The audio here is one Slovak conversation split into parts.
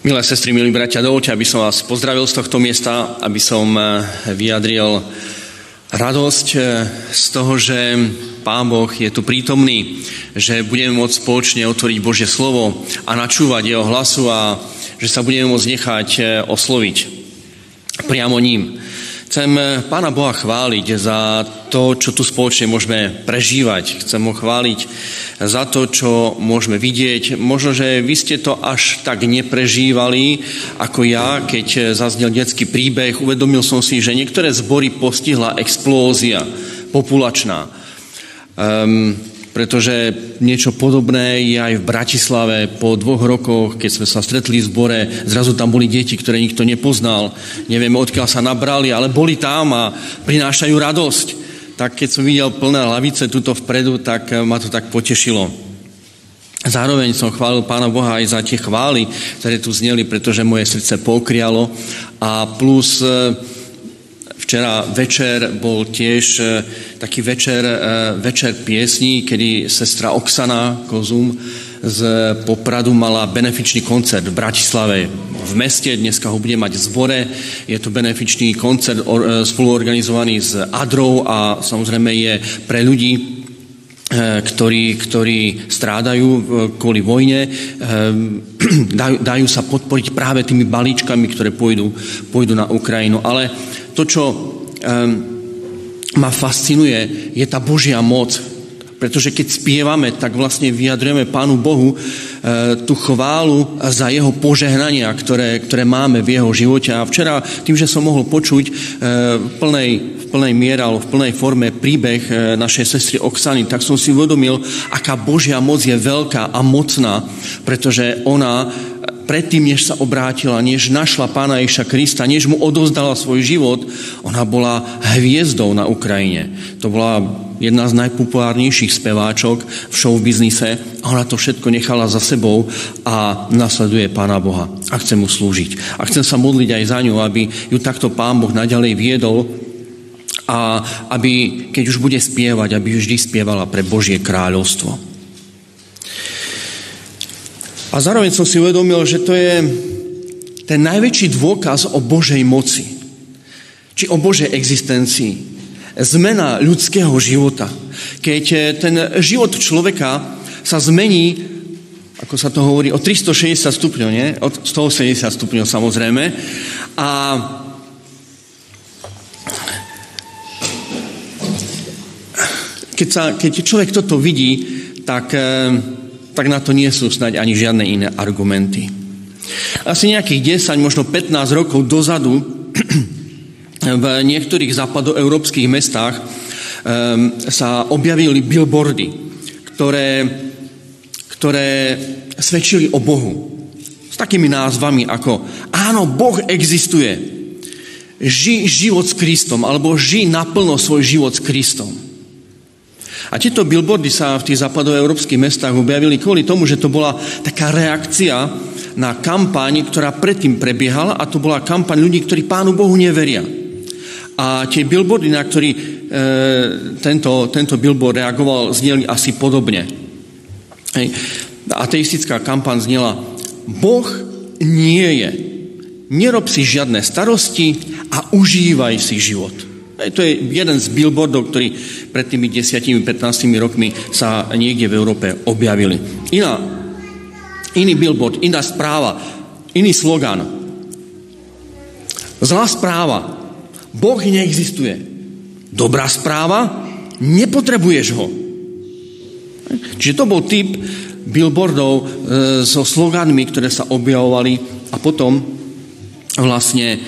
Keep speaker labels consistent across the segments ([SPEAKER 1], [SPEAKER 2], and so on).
[SPEAKER 1] Milé sestry, milí bratia, dovolte, aby som vás pozdravil z tohto miesta, aby som eh, vyjadril radosť eh, z toho, že Pán Boh je tu prítomný, že budeme môcť spoločne otvoriť Božie slovo a načúvať jeho hlasu a že sa budeme môcť nechať eh, osloviť priamo ním. Chcem Pána Boha chváliť za to, čo tu spoločne môžeme prežívať. Chcem ho chváliť za to, čo môžeme vidieť. Možno, že vy ste to až tak neprežívali ako ja, keď zaznel detský príbeh. Uvedomil som si, že niektoré zbory postihla explózia populačná. Um, pretože niečo podobné je aj v Bratislave po dvoch rokoch, keď sme sa stretli v zbore, zrazu tam boli deti, ktoré nikto nepoznal, nevieme odkiaľ sa nabrali, ale boli tam a prinášajú radosť. Tak keď som videl plné lavice tuto vpredu, tak ma to tak potešilo. Zároveň som chválil Pána Boha aj za tie chvály, ktoré tu zneli, pretože moje srdce pokrialo a plus Včera večer bol tiež e, taký večer, e, večer piesní, kedy sestra Oksana Kozum z Popradu mala benefičný koncert v Bratislave v meste, dneska ho bude mať v zbore. Je to benefičný koncert e, spoluorganizovaný s Adrou a samozrejme je pre ľudí, ktorí, ktorí strádajú kvôli vojne, dajú, dajú sa podporiť práve tými balíčkami, ktoré pôjdu, pôjdu na Ukrajinu. Ale to, čo ma fascinuje, je tá Božia moc. Pretože keď spievame, tak vlastne vyjadrujeme Pánu Bohu tú chválu za jeho požehnania, ktoré, ktoré máme v jeho živote. A včera, tým, že som mohol počuť v, plnej, plnej miere, alebo v plnej forme príbeh e, našej sestry Oksany, tak som si uvedomil, aká Božia moc je veľká a mocná, pretože ona predtým, než sa obrátila, než našla pána Ježa Krista, než mu odozdala svoj život, ona bola hviezdou na Ukrajine. To bola jedna z najpopulárnejších speváčok v showbiznise a ona to všetko nechala za sebou a nasleduje Pána Boha a chce mu slúžiť. A chcem sa modliť aj za ňu, aby ju takto Pán Boh naďalej viedol a aby, keď už bude spievať, aby vždy spievala pre Božie kráľovstvo. A zároveň som si uvedomil, že to je ten najväčší dôkaz o Božej moci. Či o Božej existencii. Zmena ľudského života. Keď eh, ten život človeka sa zmení, ako sa to hovorí, o 360 stupňov, nie? O 180 stupňov samozrejme. A keď, sa, keď človek toto vidí, tak eh, tak na to nie sú snať ani žiadne iné argumenty. Asi nejakých 10, možno 15 rokov dozadu v niektorých západoeurópskych mestách um, sa objavili billboardy, ktoré, ktoré svedčili o Bohu. S takými názvami ako Áno, Boh existuje. Ži život s Kristom, alebo ži naplno svoj život s Kristom. A tieto billboardy sa v tých západoeurópskych mestách objavili kvôli tomu, že to bola taká reakcia na kampaň, ktorá predtým prebiehala a to bola kampaň ľudí, ktorí Pánu Bohu neveria. A tie billboardy, na ktorý e, tento, tento billboard reagoval, zneli asi podobne. Hej. Ateistická kampaň znela Boh nie je. Nerob si žiadne starosti a užívaj si život. To je jeden z billboardov, ktorý pred tými 10-15 rokmi sa niekde v Európe objavili. Iná, iný billboard, iná správa, iný slogan. Zlá správa. Boh neexistuje. Dobrá správa, nepotrebuješ ho. Čiže to bol typ billboardov e, so sloganmi, ktoré sa objavovali a potom vlastne e,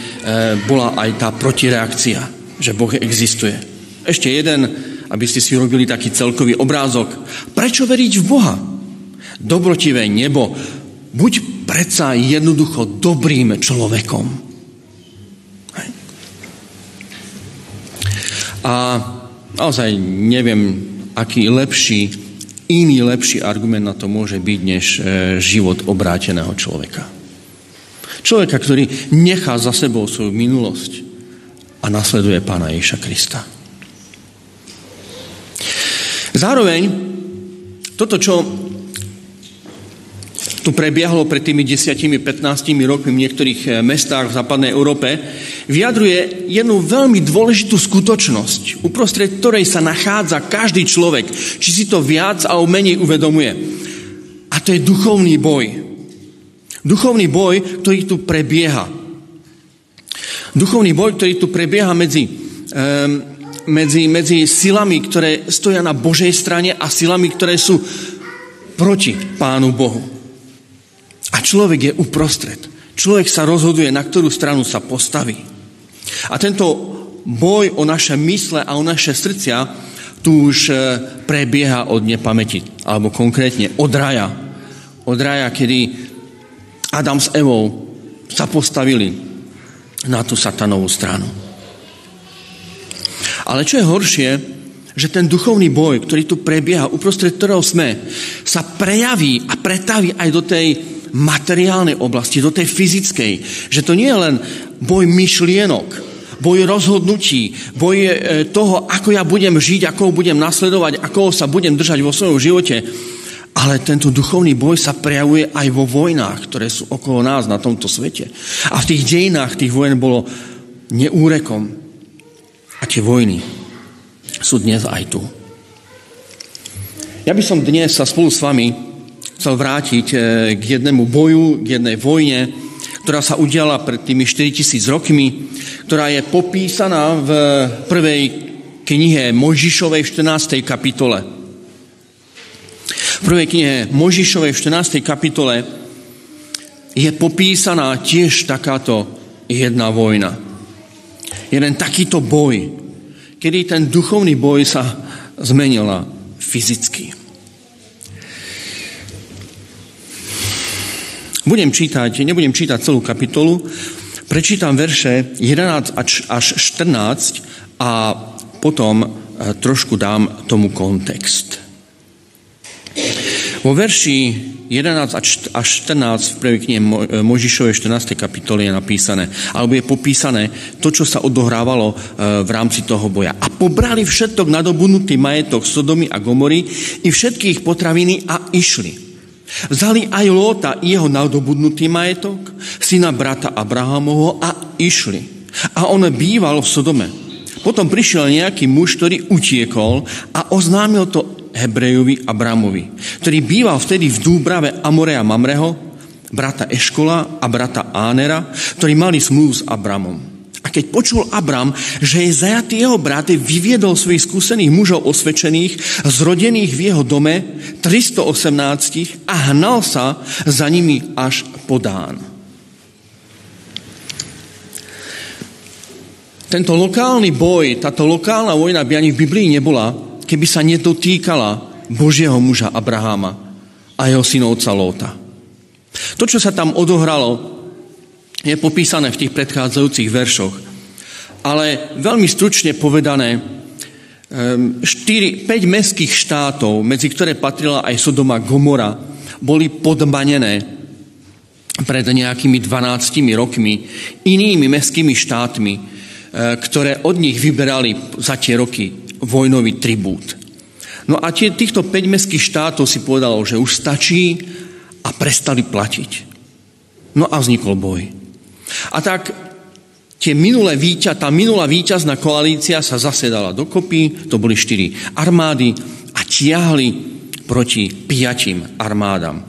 [SPEAKER 1] bola aj tá protireakcia že Boh existuje. Ešte jeden, aby ste si robili taký celkový obrázok. Prečo veriť v Boha? Dobrotivé nebo. Buď predsa jednoducho dobrým človekom. A naozaj neviem, aký lepší, iný lepší argument na to môže byť, než e, život obráteného človeka. Človeka, ktorý nechá za sebou svoju minulosť, a nasleduje pána Ježa Krista. Zároveň toto, čo tu prebiehalo pred tými 10-15 rokmi v niektorých eh, mestách v západnej Európe, vyjadruje jednu veľmi dôležitú skutočnosť, uprostred ktorej sa nachádza každý človek, či si to viac alebo menej uvedomuje. A to je duchovný boj. Duchovný boj, ktorý tu prebieha. Duchovný boj, ktorý tu prebieha medzi, medzi, medzi silami, ktoré stoja na Božej strane a silami, ktoré sú proti Pánu Bohu. A človek je uprostred. Človek sa rozhoduje, na ktorú stranu sa postaví. A tento boj o naše mysle a o naše srdcia tu už e, prebieha od nepamäti, alebo konkrétne od raja. Od raja, kedy Adam s Evou sa postavili na tú satanovú stranu. Ale čo je horšie, že ten duchovný boj, ktorý tu prebieha, uprostred ktorého sme, sa prejaví a pretaví aj do tej materiálnej oblasti, do tej fyzickej. Že to nie je len boj myšlienok, boj rozhodnutí, boj e, toho, ako ja budem žiť, ako ho budem nasledovať, ako sa budem držať vo svojom živote. Ale tento duchovný boj sa prejavuje aj vo vojnách, ktoré sú okolo nás na tomto svete. A v tých dejinách tých vojen bolo neúrekom. A tie vojny sú dnes aj tu. Ja by som dnes sa spolu s vami chcel vrátiť e, k jednému boju, k jednej vojne, ktorá sa udiala pred tými 4000 rokmi, ktorá je popísaná v prvej knihe Možišovej v 14. kapitole. V prvej knihe Možišovej v 14. kapitole je popísaná tiež takáto jedna vojna. Jeden takýto boj, kedy ten duchovný boj sa zmenila fyzicky. Budem čítať, nebudem čítať celú kapitolu, prečítam verše 11 až 14 a potom e, trošku dám tomu kontext. Vo verši 11 až 14 v prvej knihe e, Možišovej 14. kapitole je napísané, alebo je popísané to, čo sa odohrávalo e, v rámci toho boja. A pobrali všetok nadobudnutý majetok Sodomy a Gomory i všetky ich potraviny a išli. Vzali aj Lóta jeho nadobudnutý majetok, syna brata Abrahamovho a išli. A on býval v Sodome. Potom prišiel nejaký muž, ktorý utiekol a oznámil to Hebrejovi Abramovi, ktorý býval vtedy v Dúbrave Amorea Mamreho, brata Eškola a brata Ánera, ktorí mali smluv s Abramom. A keď počul Abram, že je zajatý jeho brat, vyviedol svojich skúsených mužov osvedčených, zrodených v jeho dome, 318 a hnal sa za nimi až podán. Tento lokálny boj, táto lokálna vojna by ani v Biblii nebola, keby sa nedotýkala Božieho muža Abraháma a jeho synovca Lóta. To, čo sa tam odohralo, je popísané v tých predchádzajúcich veršoch. Ale veľmi stručne povedané, 4, ehm, 5 mestských štátov, medzi ktoré patrila aj Sodoma Gomora, boli podmanené pred nejakými 12 rokmi inými mestskými štátmi, eh, ktoré od nich vyberali za tie roky vojnový tribút. No a tie, týchto 5 mestských štátov si povedalo, že už stačí a prestali platiť. No a vznikol boj. A tak tie minulé víťa, tá minulá víťazná koalícia sa zasedala dokopy, to boli štyri armády a tiahli proti piatim armádam.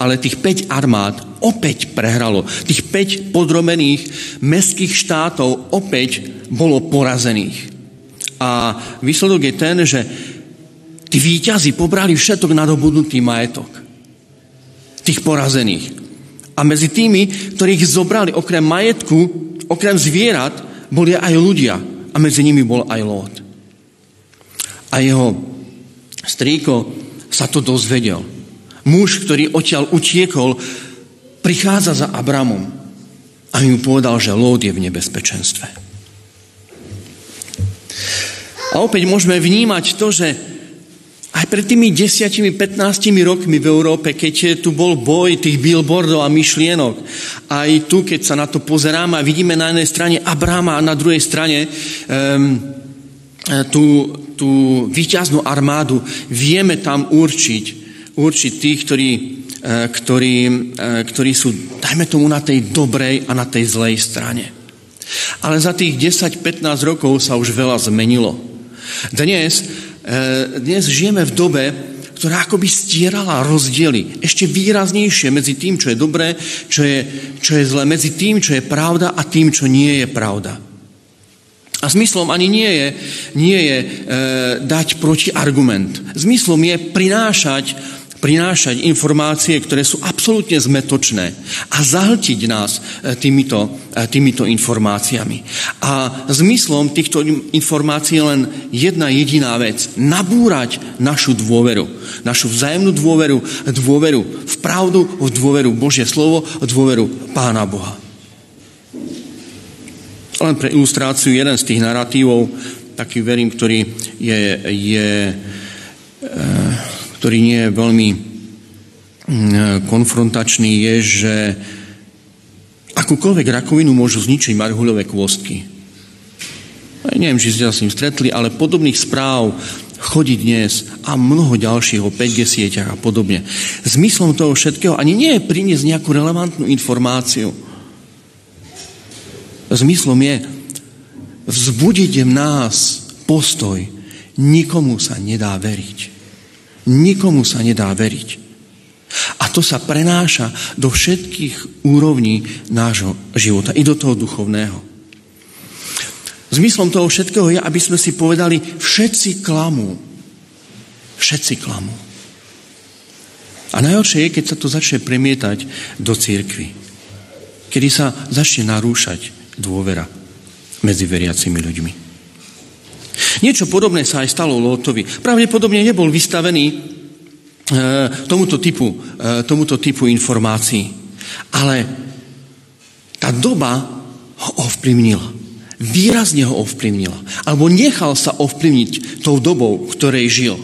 [SPEAKER 1] Ale tých 5 armád opäť prehralo. Tých 5 podrobených mestských štátov opäť bolo porazených. A výsledok je ten, že tí víťazi pobrali všetok nadobudnutý majetok. Tých porazených. A medzi tými, ktorých zobrali okrem majetku, okrem zvierat, boli aj ľudia. A medzi nimi bol aj Lót. A jeho strýko sa to dozvedel. Muž, ktorý odtiaľ utiekol, prichádza za Abramom a mu povedal, že Lót je v nebezpečenstve. A opäť môžeme vnímať to, že aj pred tými 10-15 rokmi v Európe, keď tu bol boj tých billboardov a myšlienok, aj tu, keď sa na to pozeráme a vidíme na jednej strane Abrahama a na druhej strane um, tú, tú výťaznú armádu, vieme tam určiť, určiť tých, ktorí ktorí, ktorí sú, dajme tomu, na tej dobrej a na tej zlej strane. Ale za tých 10-15 rokov sa už veľa zmenilo. Dnes, dnes žijeme v dobe, ktorá akoby stierala rozdiely ešte výraznejšie medzi tým, čo je dobré, čo je, čo je zlé, medzi tým, čo je pravda a tým, čo nie je pravda. A zmyslom ani nie je, nie je e, dať protiargument. Zmyslom je prinášať, prinášať informácie, ktoré sú absolútne zmetočné a zahltiť nás e, týmito, e, týmito informáciami. A zmyslom týchto informácií je len jedna jediná vec. Nabúrať našu dôveru. Našu vzájemnú dôveru, dôveru v pravdu, v dôveru Božie slovo, v dôveru Pána Boha. Len pre ilustráciu jeden z tých narratívov, taký verím, ktorý je, je e, ktorý nie je veľmi konfrontačný, je, že akúkoľvek rakovinu môžu zničiť marhuľové kôstky. Ja neviem, či ste sa s ním stretli, ale podobných správ chodí dnes a mnoho ďalších o 5G sieťach a podobne. Zmyslom toho všetkého ani nie je priniesť nejakú relevantnú informáciu, Zmyslom je vzbudiť v nás postoj. Nikomu sa nedá veriť. Nikomu sa nedá veriť. A to sa prenáša do všetkých úrovní nášho života, i do toho duchovného. Zmyslom toho všetkého je, aby sme si povedali, všetci klamú. Všetci klamú. A najhoršie je, keď sa to začne premietať do církvy. Kedy sa začne narúšať dôvera medzi veriacimi ľuďmi. Niečo podobné sa aj stalo Lótovi. Pravdepodobne nebol vystavený e, tomuto typu, e, tomuto typu informácií. Ale tá doba ho ovplyvnila. Výrazne ho ovplyvnila. Alebo nechal sa ovplyvniť tou dobou, v ktorej žil.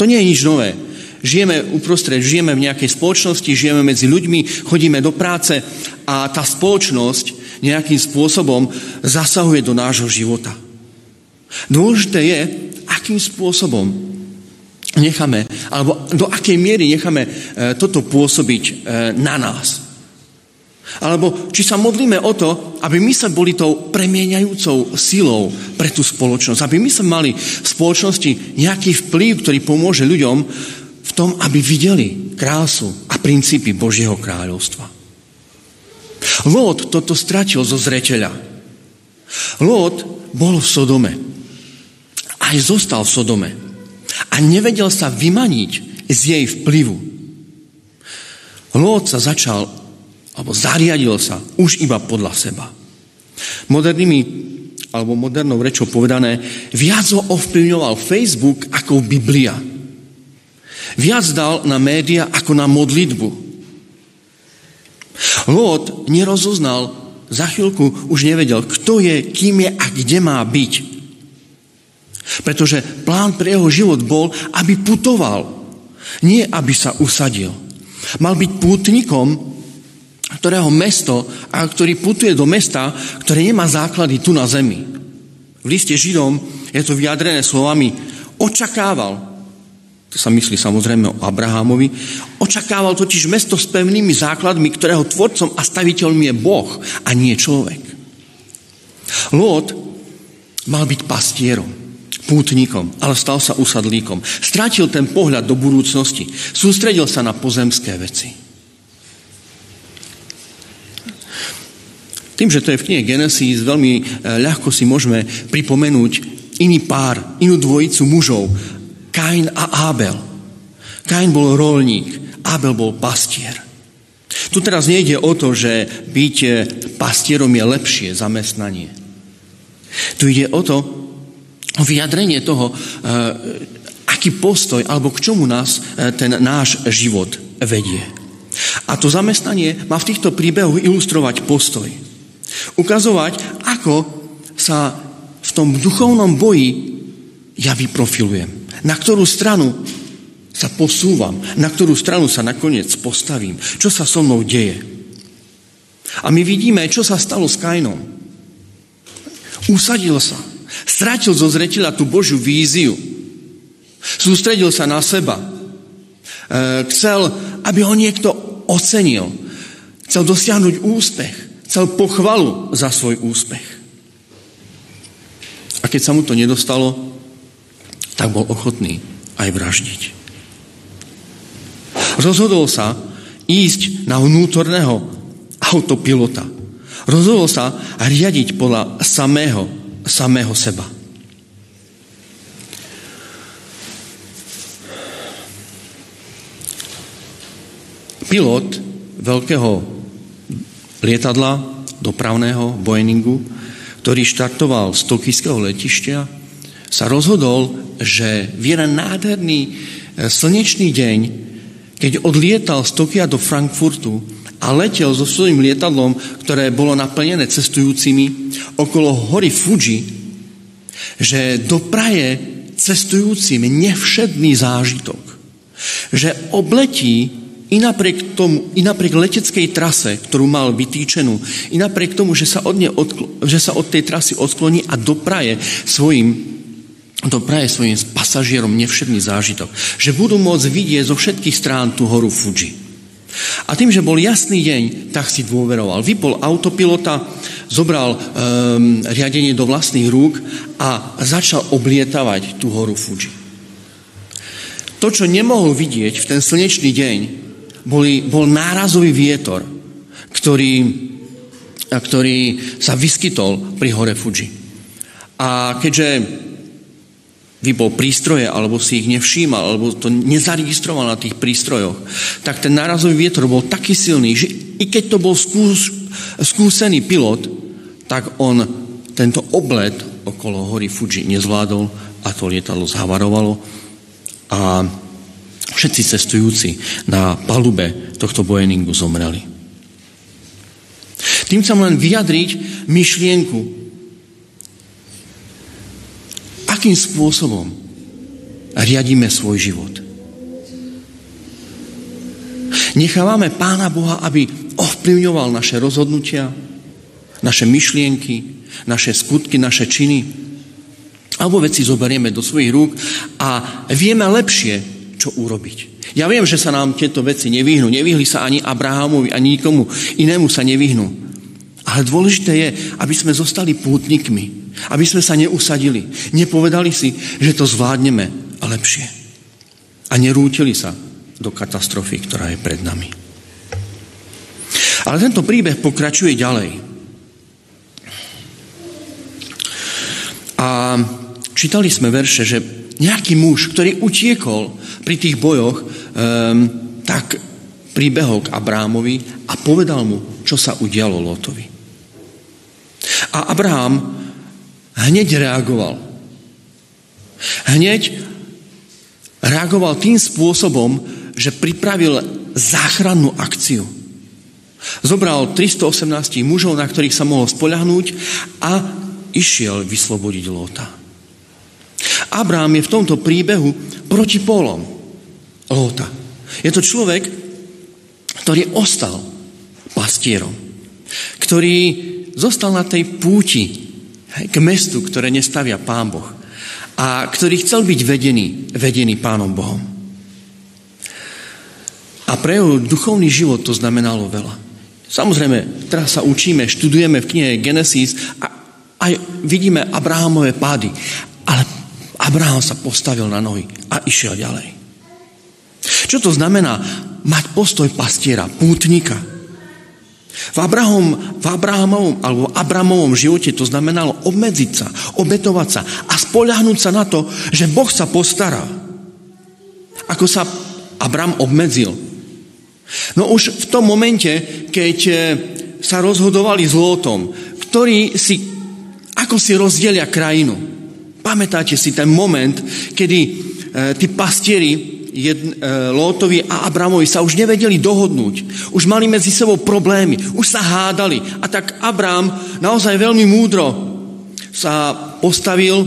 [SPEAKER 1] To nie je nič nové žijeme uprostred, žijeme v nejakej spoločnosti, žijeme medzi ľuďmi, chodíme do práce a tá spoločnosť nejakým spôsobom zasahuje do nášho života. Dôležité je, akým spôsobom necháme, alebo do akej miery necháme e, toto pôsobiť e, na nás. Alebo či sa modlíme o to, aby my sa boli tou premieňajúcou silou pre tú spoločnosť. Aby my sa mali v spoločnosti nejaký vplyv, ktorý pomôže ľuďom tom, aby videli krásu a princípy Božieho kráľovstva. Lót toto stratil zo zreteľa. Lót bol v Sodome. Aj zostal v Sodome. A nevedel sa vymaniť z jej vplyvu. Lót sa začal, alebo zariadil sa už iba podľa seba. Modernými alebo modernou rečou povedané, viac ho ovplyvňoval Facebook ako Biblia. Viac dal na média ako na modlitbu. Lót nerozoznal, za chvíľku už nevedel, kto je, kým je a kde má byť. Pretože plán pre jeho život bol, aby putoval, nie aby sa usadil. Mal byť pútnikom, ktorého mesto, a ktorý putuje do mesta, ktoré nemá základy tu na zemi. V liste Židom je to vyjadrené slovami očakával, to sa myslí samozrejme o Abrahamovi, očakával totiž mesto s pevnými základmi, ktorého tvorcom a staviteľom je Boh a nie človek. Lót mal byť pastierom, pútnikom, ale stal sa usadlíkom. Strátil ten pohľad do budúcnosti, sústredil sa na pozemské veci. Tým, že to je v knihe Genesis, veľmi eh, ľahko si môžeme pripomenúť iný pár, inú dvojicu mužov, Kain a Abel. Kain bol rolník, Abel bol pastier. Tu teraz nejde o to, že byť eh, pastierom je lepšie zamestnanie. Tu ide o to, o vyjadrenie toho, eh, aký postoj alebo k čomu nás eh, ten náš život vedie. A to zamestnanie má v týchto príbehoch ilustrovať postoj. Ukazovať, ako sa v tom duchovnom boji ja vyprofilujem. Na ktorú stranu sa posúvam, na ktorú stranu sa nakoniec postavím, čo sa so mnou deje. A my vidíme, čo sa stalo s Kainom. Usadil sa, stratil zo zretela tú Božiu víziu, sústredil sa na seba chcel, aby ho niekto ocenil. Chcel dosiahnuť úspech. Chcel pochvalu za svoj úspech. A keď sa mu to nedostalo, tak bol ochotný aj vraždiť. Rozhodol sa ísť na vnútorného autopilota. Rozhodol sa riadiť podľa samého, samého seba. Pilot veľkého lietadla dopravného Boeingu, ktorý štartoval z tokijského letišťa, sa rozhodol, že v jeden nádherný e, slnečný deň, keď odlietal z Tokia do Frankfurtu a letel so svojím lietadlom, ktoré bolo naplnené cestujúcimi okolo hory Fuji, že dopraje cestujúcim nevšedný zážitok. Že obletí i napriek, tomu, I napriek leteckej trase, ktorú mal vytýčenú, i napriek tomu, že sa od, ne odkl- že sa od tej trasy odkloní a dopraje svojim, dopraje svojim pasažierom nevšetný zážitok. Že budú môcť vidieť zo všetkých strán tú horu Fuji. A tým, že bol jasný deň, tak si dôveroval. Vypol autopilota, zobral um, riadenie do vlastných rúk a začal oblietavať tú horu Fuji. To, čo nemohol vidieť v ten slnečný deň, boli, bol nárazový vietor, ktorý, ktorý sa vyskytol pri hore Fuji. A keďže vypol prístroje, alebo si ich nevšímal, alebo to nezaregistroval na tých prístrojoch, tak ten nárazový vietor bol taký silný, že i keď to bol skús, skúsený pilot, tak on tento oblet okolo hory Fuji nezvládol a to lietadlo zhavarovalo a Všetci cestujúci na palube tohto Boeingu zomreli. Tým chcem len vyjadriť myšlienku, akým spôsobom riadíme svoj život. Nechávame Pána Boha, aby ovplyvňoval naše rozhodnutia, naše myšlienky, naše skutky, naše činy. Alebo veci zoberieme do svojich rúk a vieme lepšie čo urobiť. Ja viem, že sa nám tieto veci nevyhnú. Nevyhli sa ani Abrahamovi, ani nikomu inému sa nevyhnú. Ale dôležité je, aby sme zostali pútnikmi. Aby sme sa neusadili. Nepovedali si, že to zvládneme a lepšie. A nerútili sa do katastrofy, ktorá je pred nami. Ale tento príbeh pokračuje ďalej. A čítali sme verše, že nejaký muž, ktorý utiekol pri tých bojoch, um, tak pribehol k Abrámovi a povedal mu, čo sa udialo Lotovi. A Abraham hneď reagoval. Hneď reagoval tým spôsobom, že pripravil záchrannú akciu. Zobral 318 mužov, na ktorých sa mohol spoľahnúť a išiel vyslobodiť Lota. Abraham je v tomto príbehu proti polom Lóta. Je to človek, ktorý ostal pastierom, ktorý zostal na tej púti k mestu, ktoré nestavia Pán Boh a ktorý chcel byť vedený, vedený Pánom Bohom. A pre jeho duchovný život to znamenalo veľa. Samozrejme, teraz sa učíme, študujeme v knihe Genesis a aj vidíme Abrahamové pády. Ale Abraham sa postavil na nohy a išiel ďalej. Čo to znamená mať postoj pastiera, pútnika? V, Abraham, v Abrahamovom alebo Abramovom živote to znamenalo obmedziť sa, obetovať sa a spoľahnúť sa na to, že Boh sa postará. Ako sa Abram obmedzil. No už v tom momente, keď eh, sa rozhodovali s Lótom, ktorý si, ako si rozdelia krajinu. Pamätáte si ten moment, kedy e, tí pastieri e, Lótovi a Abramovi sa už nevedeli dohodnúť. Už mali medzi sebou problémy, už sa hádali. A tak Abram naozaj veľmi múdro sa postavil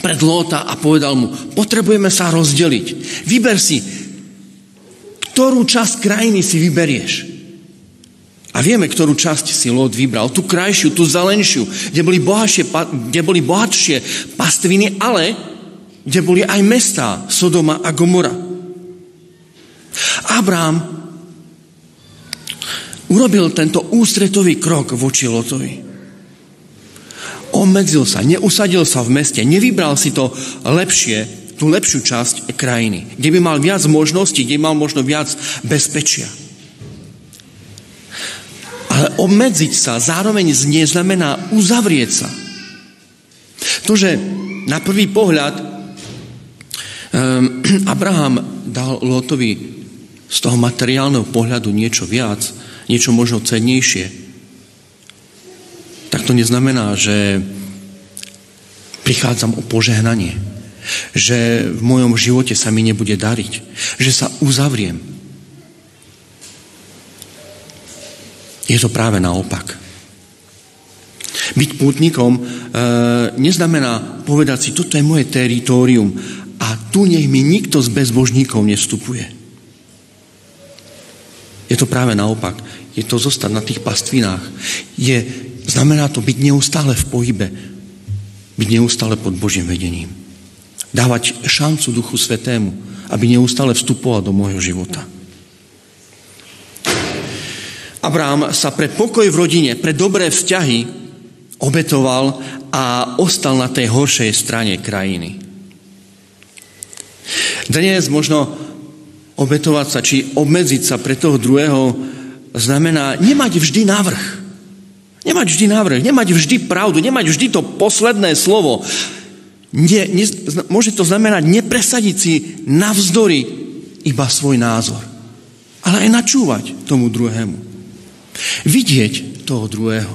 [SPEAKER 1] pred Lóta a povedal mu, potrebujeme sa rozdeliť. Vyber si, ktorú časť krajiny si vyberieš. A vieme, ktorú časť si Lot vybral. Tú krajšiu, tú zelenšiu, kde boli, bohatšie, kde boli bohatšie pastviny, ale kde boli aj mestá Sodoma a Gomora. Abraham urobil tento ústretový krok voči Lotovi. Obmedzil sa, neusadil sa v meste, nevybral si to lepšie, tú lepšiu časť krajiny, kde by mal viac možností, kde by mal možno viac bezpečia. Ale obmedziť sa zároveň neznamená uzavrieť sa. To, že na prvý pohľad Abraham dal Lotovi z toho materiálneho pohľadu niečo viac, niečo možno cennejšie, tak to neznamená, že prichádzam o požehnanie, že v mojom živote sa mi nebude dariť, že sa uzavriem, Je to práve naopak. Byť pútnikom e, neznamená povedať si, toto je moje teritorium a tu nech mi nikto z bezbožníkov nestupuje. Je to práve naopak. Je to zostať na tých pastvinách. Je, znamená to byť neustále v pohybe. Byť neustále pod Božím vedením. Dávať šancu Duchu Svetému, aby neustále vstupoval do môjho života. Abraham sa pre pokoj v rodine, pre dobré vzťahy obetoval a ostal na tej horšej strane krajiny. Dnes možno obetovať sa, či obmedziť sa pre toho druhého znamená nemať vždy návrh. Nemať vždy návrh, nemať vždy pravdu, nemať vždy to posledné slovo. Nie, nie, môže to znamenať nepresadiť si navzdory iba svoj názor, ale aj načúvať tomu druhému. Vidieť toho druhého.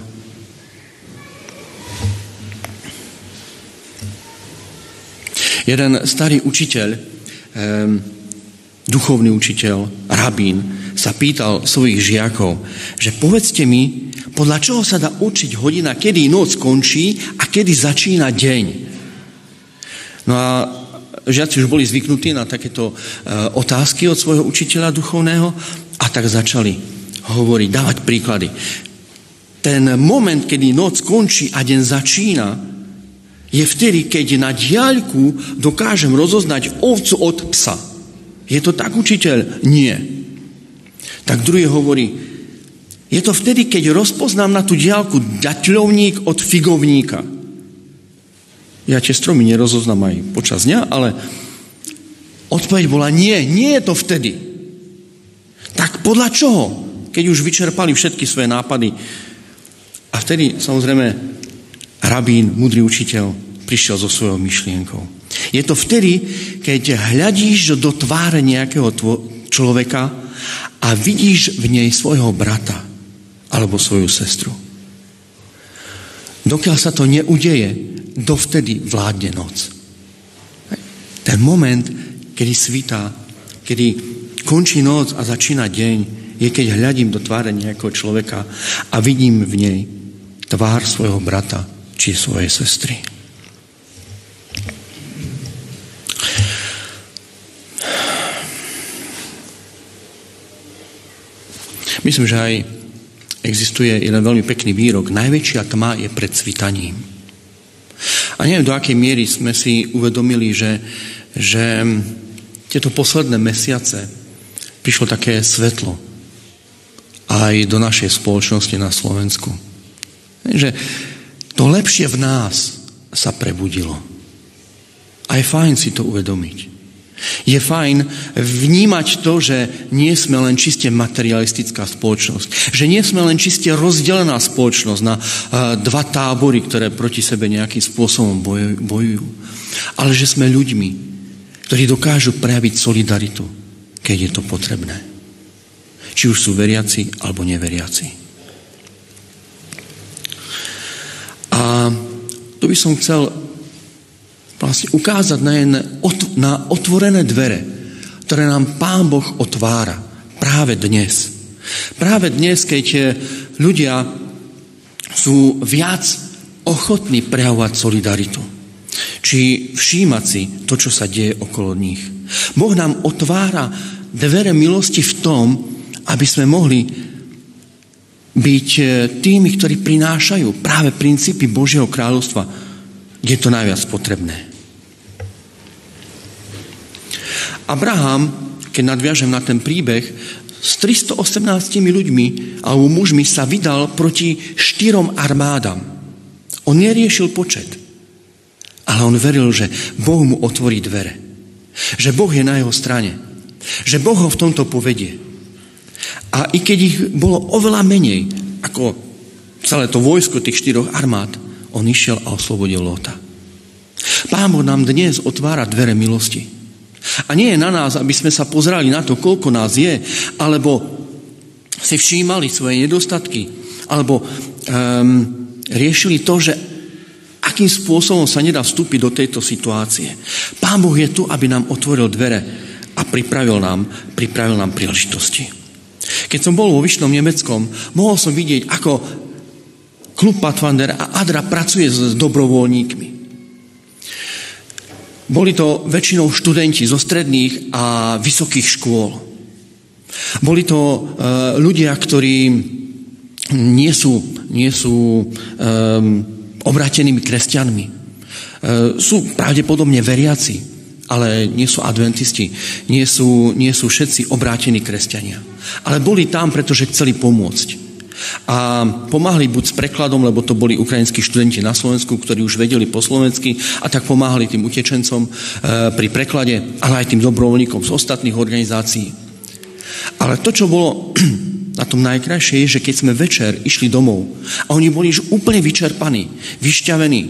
[SPEAKER 1] Jeden starý učiteľ, duchovný učiteľ, rabín, sa pýtal svojich žiakov, že povedzte mi, podľa čoho sa dá učiť hodina, kedy noc končí a kedy začína deň. No a žiaci už boli zvyknutí na takéto e, otázky od svojho učiteľa duchovného a tak začali hovoriť, dávať príklady. Ten moment, kedy noc končí a deň začína, je vtedy, keď na diaľku dokážem rozoznať ovcu od psa. Je to tak, učiteľ? Nie. Tak druhý hovorí, je to vtedy, keď rozpoznám na tú diálku daťľovník od figovníka. Ja tie stromy nerozoznám aj počas dňa, ale odpoveď bola nie, nie je to vtedy. Tak podľa čoho? keď už vyčerpali všetky svoje nápady. A vtedy samozrejme rabín, mudrý učiteľ, prišiel so svojou myšlienkou. Je to vtedy, keď hľadíš do tváre nejakého človeka a vidíš v nej svojho brata alebo svoju sestru. Dokiaľ sa to neudeje, dovtedy vládne noc. Ten moment, kedy svítá, kedy končí noc a začína deň, je, keď hľadím do tváre nejakého človeka a vidím v nej tvár svojho brata či svojej sestry. Myslím, že aj existuje jeden veľmi pekný výrok. Najväčšia tma je pred svitaním. A neviem, do akej miery sme si uvedomili, že, že tieto posledné mesiace prišlo také svetlo aj do našej spoločnosti na Slovensku. Že to lepšie v nás sa prebudilo. A je fajn si to uvedomiť. Je fajn vnímať to, že nie sme len čiste materialistická spoločnosť. Že nie sme len čiste rozdelená spoločnosť na dva tábory, ktoré proti sebe nejakým spôsobom bojujú. Ale že sme ľuďmi, ktorí dokážu prejaviť solidaritu, keď je to potrebné či už sú veriaci alebo neveriaci. A tu by som chcel vlastne ukázať na, jedne, na otvorené dvere, ktoré nám Pán Boh otvára práve dnes. Práve dnes, keď ľudia sú viac ochotní prejavovať solidaritu. Či všímať si to, čo sa deje okolo nich. Boh nám otvára dvere milosti v tom, aby sme mohli byť e, tými, ktorí prinášajú práve princípy Božieho kráľovstva, je to najviac potrebné. Abraham keď nadviažem na ten príbeh, s 318 ľuďmi alebo mužmi sa vydal proti štyrom armádam. On neriešil počet, ale on veril, že Boh mu otvorí dvere. Že Boh je na jeho strane. Že Boh ho v tomto povedie. A i keď ich bolo oveľa menej ako celé to vojsko tých štyroch armád, on išiel a oslobodil Lota. Pán Boh nám dnes otvára dvere milosti. A nie je na nás, aby sme sa pozrali na to, koľko nás je, alebo si všímali svoje nedostatky, alebo um, riešili to, že akým spôsobom sa nedá vstúpiť do tejto situácie. Pán Boh je tu, aby nám otvoril dvere a pripravil nám, pripravil nám príležitosti. Keď som bol vo Vyšnom Nemeckom, mohol som vidieť, ako klub Patvander a Adra pracuje s dobrovoľníkmi. Boli to väčšinou študenti zo stredných a vysokých škôl. Boli to uh, ľudia, ktorí nie sú, nie sú um, obrátenými kresťanmi. Uh, sú pravdepodobne veriaci, ale nie sú adventisti, nie sú, nie sú všetci obrátení kresťania. Ale boli tam, pretože chceli pomôcť. A pomáhali buď s prekladom, lebo to boli ukrajinskí študenti na Slovensku, ktorí už vedeli po slovensky a tak pomáhali tým utečencom e, pri preklade, ale aj tým dobrovoľníkom z ostatných organizácií. Ale to, čo bolo na tom najkrajšie, je, že keď sme večer išli domov a oni boli už úplne vyčerpaní, vyšťavení,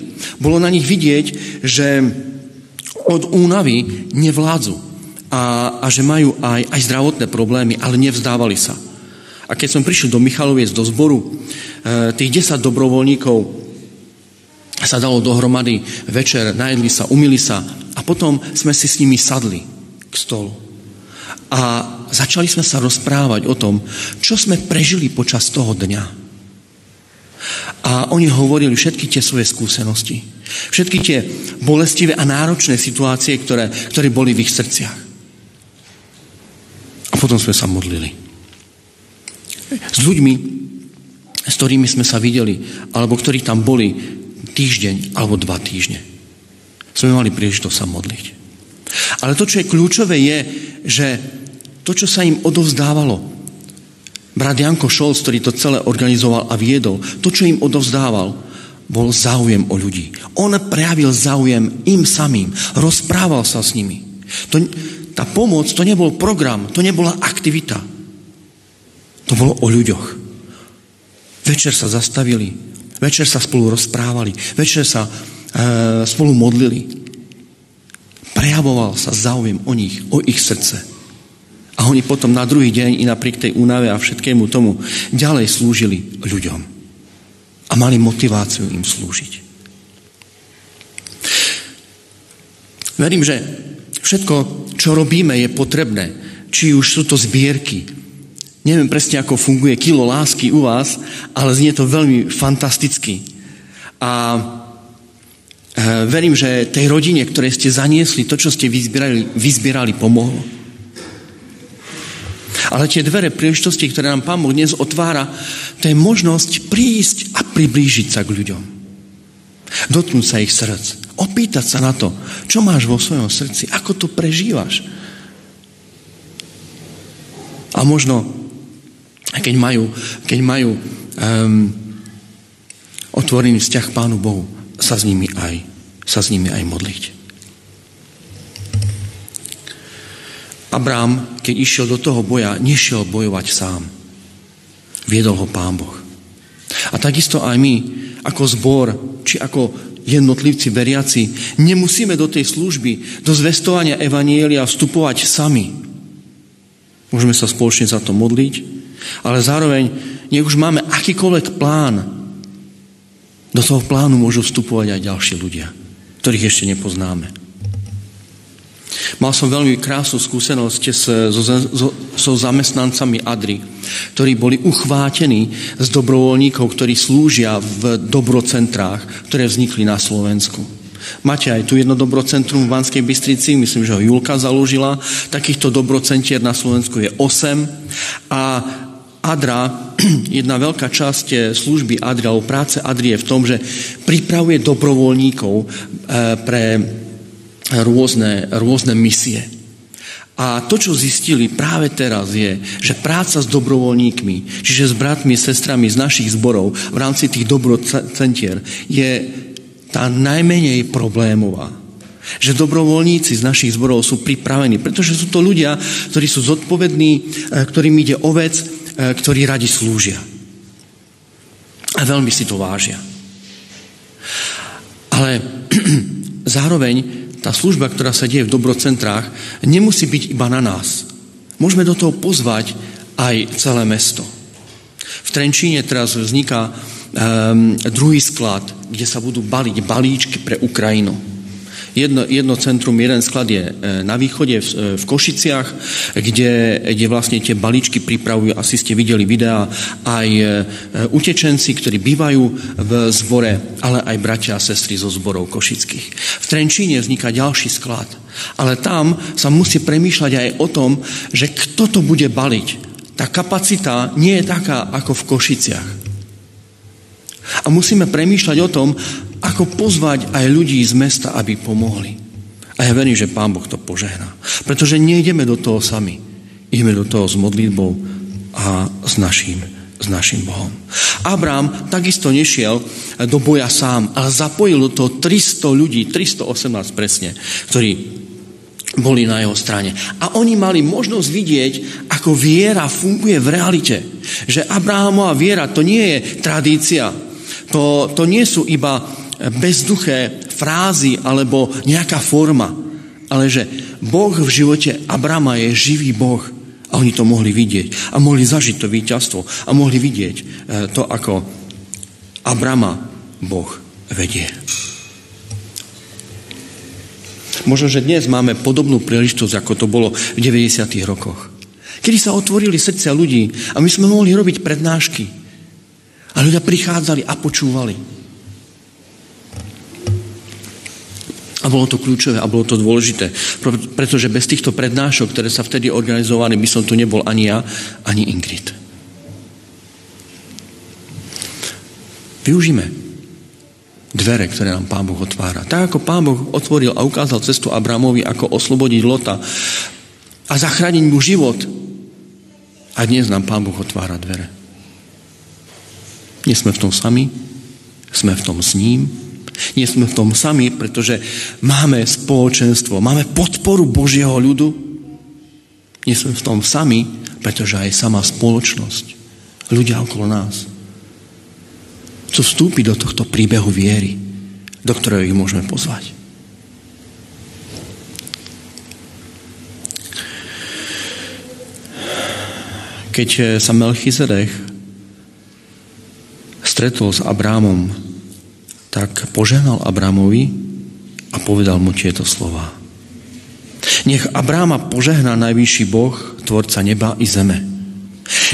[SPEAKER 1] bolo na nich vidieť, že od únavy nevládzu a, a že majú aj, aj zdravotné problémy, ale nevzdávali sa. A keď som prišiel do Michaloviec, do zboru, eh, tých 10 dobrovoľníkov sa dalo dohromady večer, najedli sa, umili sa a potom sme si s nimi sadli k stolu. A začali sme sa rozprávať o tom, čo sme prežili počas toho dňa. A oni hovorili všetky tie svoje skúsenosti. Všetky tie bolestivé a náročné situácie, ktoré, ktoré boli v ich srdciach. A potom sme sa modlili s ľuďmi, s ktorými sme sa videli, alebo ktorí tam boli týždeň alebo dva týždne. Sme mali príležitosť sa modliť. Ale to, čo je kľúčové, je, že to, čo sa im odovzdávalo, brat Janko Šolc, ktorý to celé organizoval a viedol, to, čo im odovzdával, bol záujem o ľudí. On prejavil záujem im samým, rozprával sa s nimi. To, tá pomoc, to nebol program, to nebola aktivita. To bolo o ľuďoch. Večer sa zastavili, večer sa spolu rozprávali, večer sa e, spolu modlili. Prejavoval sa záujem o nich, o ich srdce. A oni potom na druhý deň i napriek tej únave a všetkému tomu ďalej slúžili ľuďom. A mali motiváciu im slúžiť. Verím, že všetko, čo robíme, je potrebné. Či už sú to zbierky, Neviem presne, ako funguje kilo lásky u vás, ale znie to veľmi fantasticky. A e, verím, že tej rodine, ktoré ste zaniesli, to, čo ste vyzbierali, vyzbierali pomohlo. Ale tie dvere príležitosti, ktoré nám Pán Boh dnes otvára, to je možnosť prísť a priblížiť sa k ľuďom. Dotknúť sa ich srdc. Opýtať sa na to, čo máš vo svojom srdci, ako to prežívaš. A možno keď majú, keď majú um, otvorený vzťah k Pánu Bohu, sa s nimi aj, sa s nimi aj modliť. Abrám, keď išiel do toho boja, nešiel bojovať sám. Viedol ho Pán Boh. A takisto aj my, ako zbor, či ako jednotlivci veriaci, nemusíme do tej služby, do zvestovania Evanielia vstupovať sami. Môžeme sa spoločne za to modliť, ale zároveň, nech už máme akýkoľvek plán, do toho plánu môžu vstupovať aj ďalší ľudia, ktorých ešte nepoznáme. Mal som veľmi krásnu skúsenosť so, so, so zamestnancami Adry, ktorí boli uchvátení z dobrovoľníkov, ktorí slúžia v dobrocentrách, ktoré vznikli na Slovensku. Máte aj tu jedno dobrocentrum v Banskej Bystrici, myslím, že ho Julka založila. Takýchto dobrocentier na Slovensku je 8 a Adra, jedna veľká časť eh, služby Adria, alebo práce Adrie je v tom, že pripravuje dobrovoľníkov eh, pre rôzne, rôzne misie. A to, čo zistili práve teraz je, že práca s dobrovoľníkmi, čiže s bratmi, sestrami z našich zborov v rámci tých dobrocentier je tá najmenej problémová. Že dobrovoľníci z našich zborov sú pripravení, pretože sú to ľudia, ktorí sú zodpovední, e, ktorým ide o vec, e, ktorí radi slúžia. A veľmi si to vážia. Ale zároveň tá služba, ktorá sa deje v dobrocentrách, nemusí byť iba na nás. Môžeme do toho pozvať aj celé mesto. V Trenčíne teraz vzniká um, druhý sklad, kde sa budú baliť balíčky pre Ukrajinu. Jedno, jedno centrum, jeden sklad je e, na východe v, e, v Košiciach, kde, kde vlastne tie balíčky pripravujú, asi ste videli videá, aj e, utečenci, ktorí bývajú v zbore, ale aj bratia a sestry zo zborov košických. V Trenčíne vzniká ďalší sklad, ale tam sa musí premýšľať aj o tom, že kto to bude baliť. Tá kapacita nie je taká ako v Košiciach. A musíme premýšľať o tom, ako pozvať aj ľudí z mesta, aby pomohli. A ja verím, že Pán Boh to požehná. Pretože nejdeme do toho sami. Ideme do toho s modlitbou a s naším, s našim Bohom. Abrám takisto nešiel do boja sám, ale zapojil do toho 300 ľudí, 318 presne, ktorí boli na jeho strane. A oni mali možnosť vidieť, ako viera funguje v realite. Že Abrahamová viera to nie je tradícia. To, to nie sú iba bezduché frázy alebo nejaká forma, ale že Boh v živote Abrama je živý Boh. A oni to mohli vidieť. A mohli zažiť to víťazstvo. A mohli vidieť e, to, ako Abrama Boh vedie. Možno, že dnes máme podobnú príležitosť, ako to bolo v 90. rokoch. Kedy sa otvorili srdcia ľudí a my sme mohli robiť prednášky. A ľudia prichádzali a počúvali. A bolo to kľúčové a bolo to dôležité, pretože bez týchto prednášok, ktoré sa vtedy organizovali, by som tu nebol ani ja, ani Ingrid. Využíme dvere, ktoré nám Pán Boh otvára. Tak ako Pán Boh otvoril a ukázal cestu Abramovi, ako oslobodiť Lota a zachrániť mu život. A dnes nám Pán Boh otvára dvere. Nie sme v tom sami, sme v tom s ním, nie sme v tom sami, pretože máme spoločenstvo, máme podporu Božieho ľudu. Nie sme v tom sami, pretože aj sama spoločnosť, ľudia okolo nás, chcú vstúpiť do tohto príbehu viery, do ktorého ich môžeme pozvať. Keď sa Melchizedek stretol s Abrámom tak požehnal Abramovi a povedal mu tieto slova. Nech Abráma požehná najvyšší Boh, tvorca neba i zeme.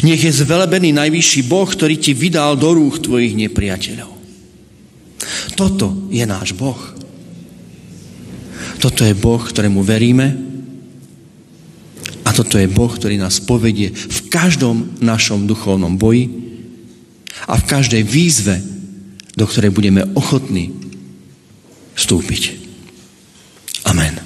[SPEAKER 1] Nech je zvelebený najvyšší Boh, ktorý ti vydal do rúch tvojich nepriateľov. Toto je náš Boh. Toto je Boh, ktorému veríme a toto je Boh, ktorý nás povedie v každom našom duchovnom boji a v každej výzve, do ktorej budeme ochotní vstúpiť. Amen.